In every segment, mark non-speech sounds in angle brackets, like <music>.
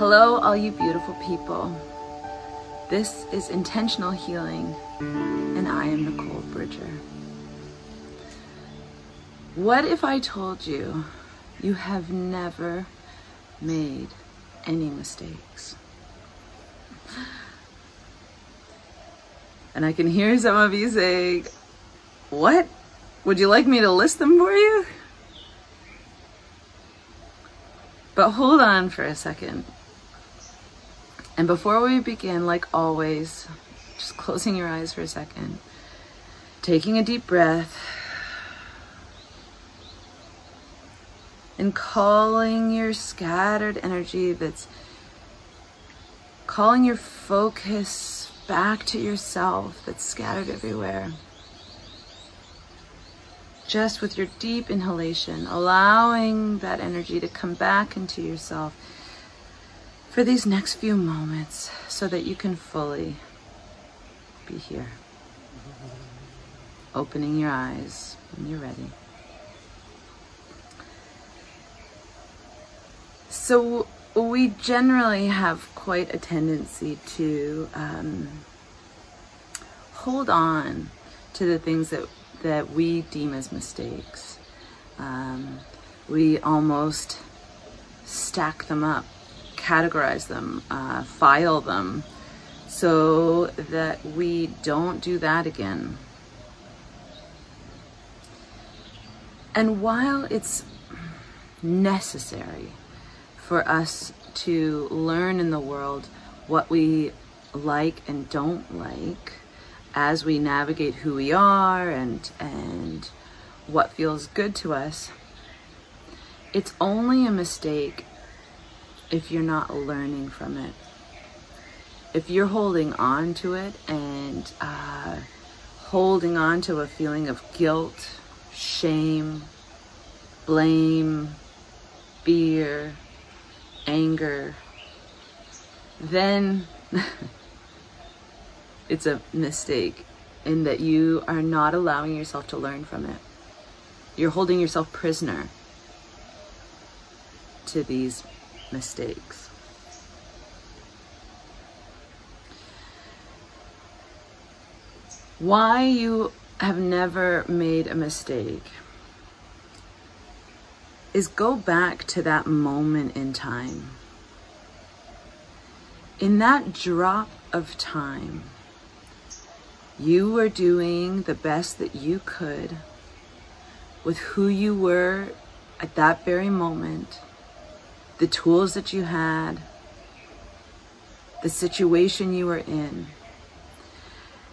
Hello, all you beautiful people. This is Intentional Healing, and I am Nicole Bridger. What if I told you you have never made any mistakes? And I can hear some of you saying, What? Would you like me to list them for you? But hold on for a second. And before we begin, like always, just closing your eyes for a second, taking a deep breath, and calling your scattered energy that's calling your focus back to yourself that's scattered everywhere. Just with your deep inhalation, allowing that energy to come back into yourself for these next few moments so that you can fully be here. Opening your eyes when you're ready. So, we generally have quite a tendency to um, hold on to the things that that we deem as mistakes. Um, we almost stack them up, categorize them, uh, file them, so that we don't do that again. And while it's necessary for us to learn in the world what we like and don't like, as we navigate who we are and and what feels good to us it's only a mistake if you're not learning from it if you're holding on to it and uh, holding on to a feeling of guilt shame blame fear anger then <laughs> it's a mistake in that you are not allowing yourself to learn from it. You're holding yourself prisoner to these mistakes. Why you have never made a mistake is go back to that moment in time. In that drop of time, you were doing the best that you could with who you were at that very moment, the tools that you had, the situation you were in,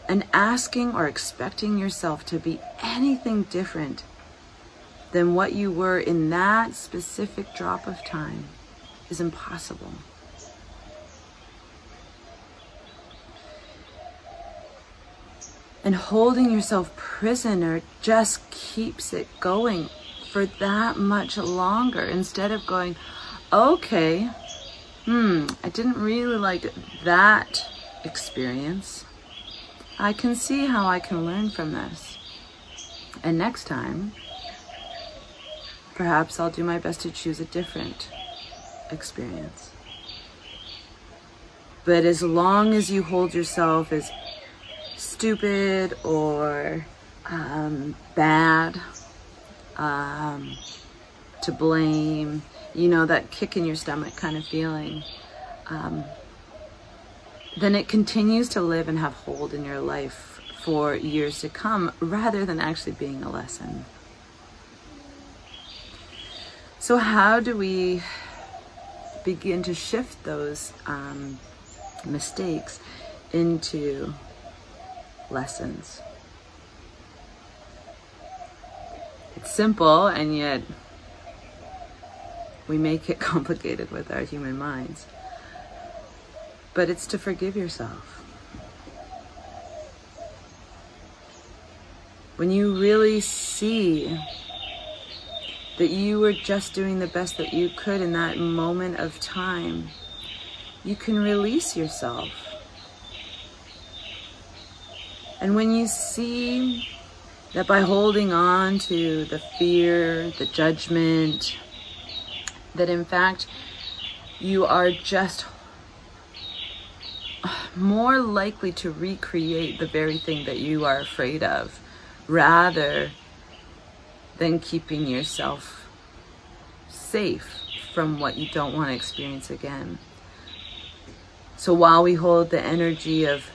and asking or expecting yourself to be anything different than what you were in that specific drop of time is impossible. And holding yourself prisoner just keeps it going for that much longer instead of going, okay, hmm, I didn't really like that experience. I can see how I can learn from this. And next time, perhaps I'll do my best to choose a different experience. But as long as you hold yourself as stupid or um, bad, um, to blame, you know, that kick in your stomach kind of feeling, um, then it continues to live and have hold in your life for years to come rather than actually being a lesson. So, how do we begin to shift those um, mistakes into lessons. It's simple, and yet we make it <laughs> complicated with our human minds. But it's to forgive yourself. When you really see that you were just doing the best that you could in that moment of time, you can release yourself and when you see that by holding on to the fear, the judgment, that in fact you are just more likely to recreate the very thing that you are afraid of rather than keeping yourself safe from what you don't want to experience again. So while we hold the energy of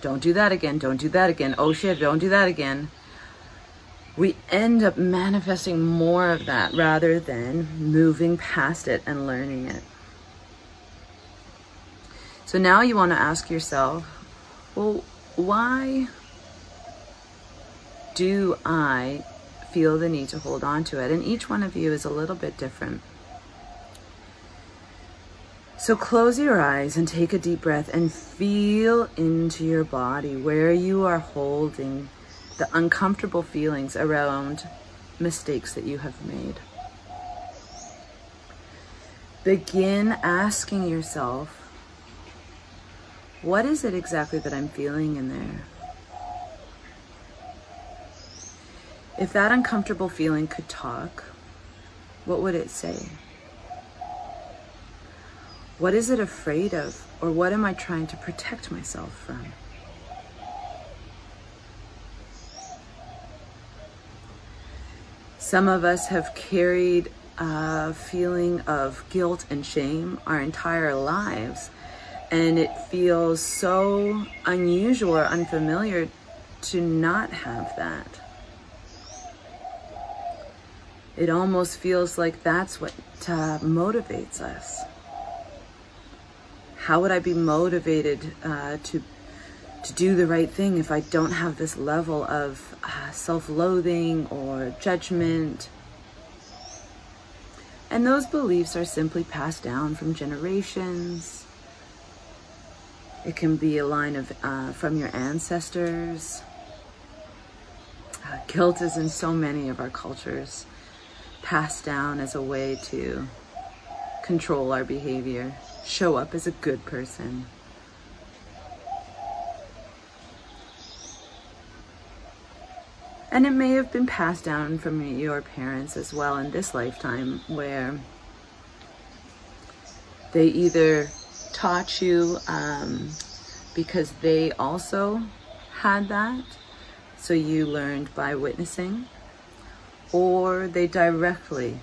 don't do that again, don't do that again, oh shit, don't do that again, we end up manifesting more of that rather than moving past it and learning it. So now you want to ask yourself, well, why do I feel the need to hold on to it? And each one of you is a little bit different. So close your eyes and take a deep breath and feel into your body where you are holding the uncomfortable feelings around mistakes that you have made. Begin asking yourself, what is it exactly that I'm feeling in there? If that uncomfortable feeling could talk, what would it say? What is it afraid of, or what am I trying to protect myself from? Some of us have carried a feeling of guilt and shame our entire lives and it feels so unusual or unfamiliar to not have that. It almost feels like that's what uh, motivates us. How would I be motivated uh, to to do the right thing if I don't have this level of uh, self-loathing or judgment? And those beliefs are simply passed down from generations it can be a line of uh, from your ancestors. Uh, guilt is in so many of our cultures passed down as a way to control our behavior, show up as a good person. And it may have been passed down from your parents as well in this lifetime, where they either taught you um, because they also had that. So you learned by witnessing, or they directly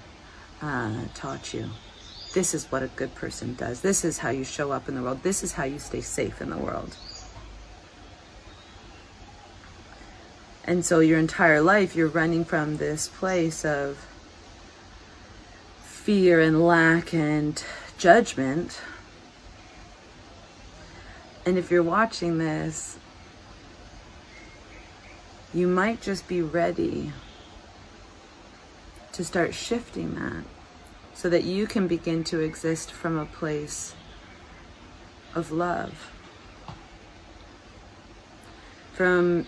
uh, taught you. This is what a good person does. This is how you show up in the world. This is how you stay safe in the world. And so your entire life, you're running from this place of fear and lack and judgment and if you're watching this, you might just be ready to start shifting that so that you can begin to exist from a place of love. From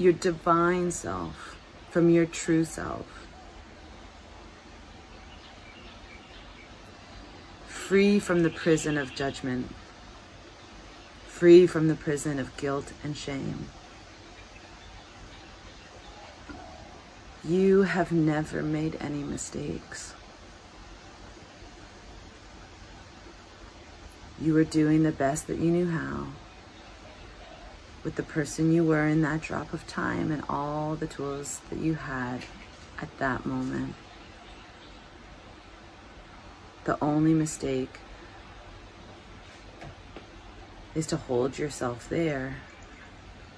your divine self, from your true self. Free from the prison of judgment free from the prison of guilt and shame. You have never made any mistakes. You were doing the best that you knew how with the person you were in that drop of time and all the tools that you had at that moment. The only mistake is to hold yourself there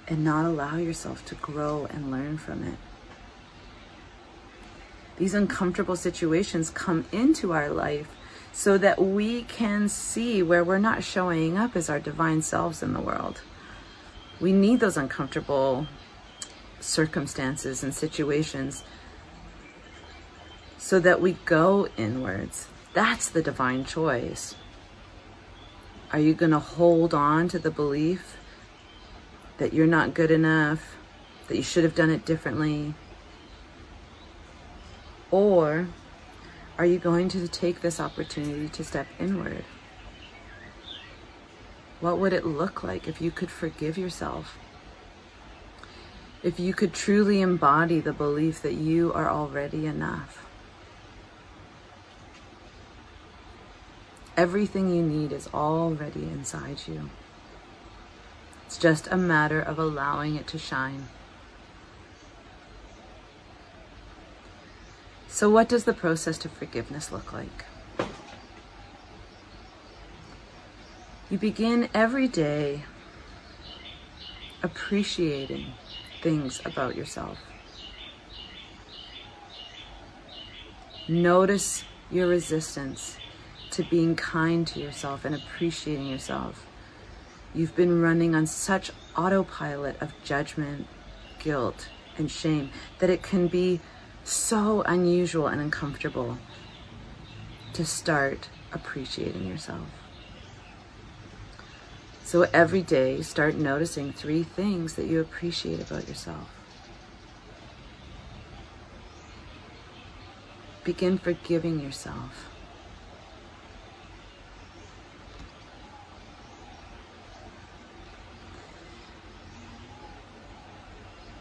and not allow yourself to grow and learn from it. These uncomfortable situations come into our life so that we can see where we're not showing up as our divine selves in the world. We need those uncomfortable circumstances and situations so that we go inwards. That's the divine choice. Are you going to hold on to the belief that you're not good enough, that you should have done it differently? Or are you going to take this opportunity to step inward? What would it look like if you could forgive yourself? If you could truly embody the belief that you are already enough? Everything you need is already inside you. It's just a matter of allowing it to shine. So, what does the process to forgiveness look like? You begin every day appreciating things about yourself. Notice your resistance to being kind to yourself and appreciating yourself. You've been running on such autopilot of judgment, guilt, and shame that it can be so unusual and uncomfortable to start appreciating yourself. So every day, start noticing three things that you appreciate about yourself. Begin forgiving yourself.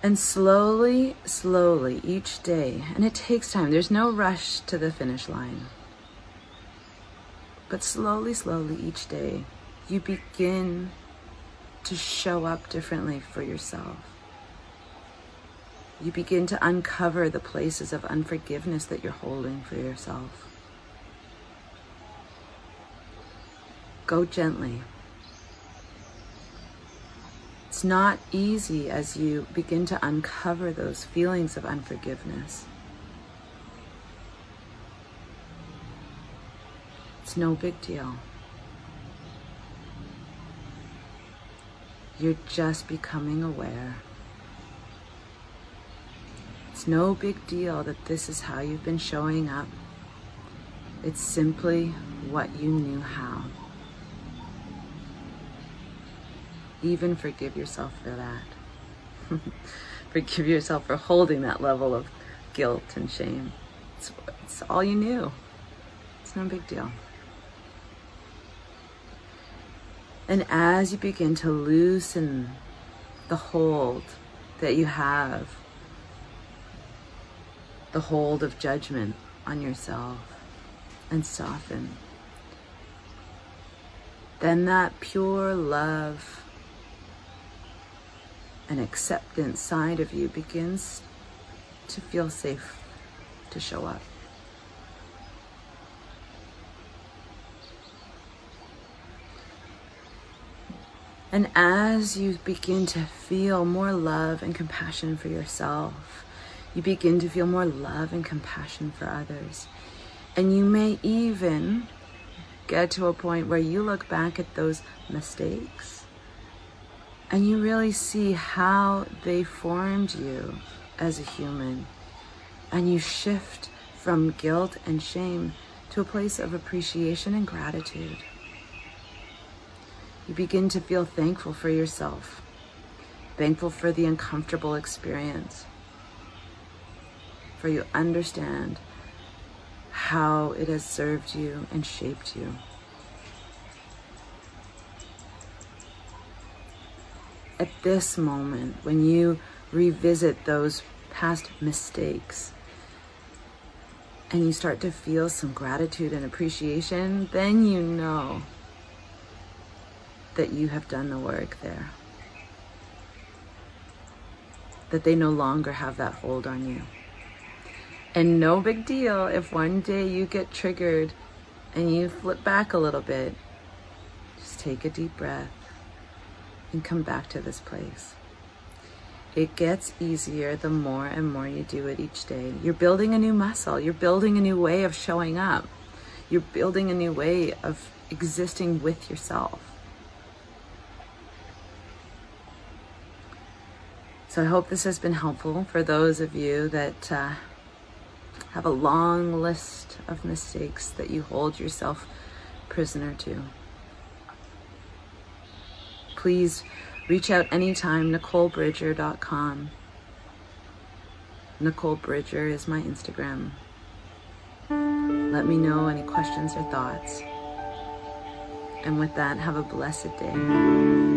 And slowly, slowly, each day, and it takes time, there's no rush to the finish line. But slowly, slowly, each day, you begin to show up differently for yourself. You begin to uncover the places of unforgiveness that you're holding for yourself. Go gently. It's not easy as you begin to uncover those feelings of unforgiveness. It's no big deal. You're just becoming aware. It's no big deal that this is how you've been showing up. It's simply what you knew how. Even forgive yourself for that. <laughs> forgive yourself for holding that level of guilt and shame. It's, it's all you knew. It's no big deal. And as you begin to loosen the hold that you have, the hold of judgment on yourself, and soften, then that pure love and acceptance side of you begins to feel safe to show up. And as you begin to feel more love and compassion for yourself, you begin to feel more love and compassion for others. And you may even get to a point where you look back at those mistakes and you really see how they formed you as a human. And you shift from guilt and shame to a place of appreciation and gratitude. You begin to feel thankful for yourself, thankful for the uncomfortable experience, for you understand how it has served you and shaped you. At this moment, when you revisit those past mistakes and you start to feel some gratitude and appreciation, then you know that you have done the work there. That they no longer have that hold on you. And no big deal if one day you get triggered and you flip back a little bit. Just take a deep breath and come back to this place. It gets easier the more and more you do it each day. You're building a new muscle, you're building a new way of showing up, you're building a new way of existing with yourself. So I hope this has been helpful for those of you that uh, have a long list of mistakes that you hold yourself prisoner to. Please reach out anytime, NicoleBridger.com. Nicole Bridger is my Instagram. Let me know any questions or thoughts. And with that, have a blessed day.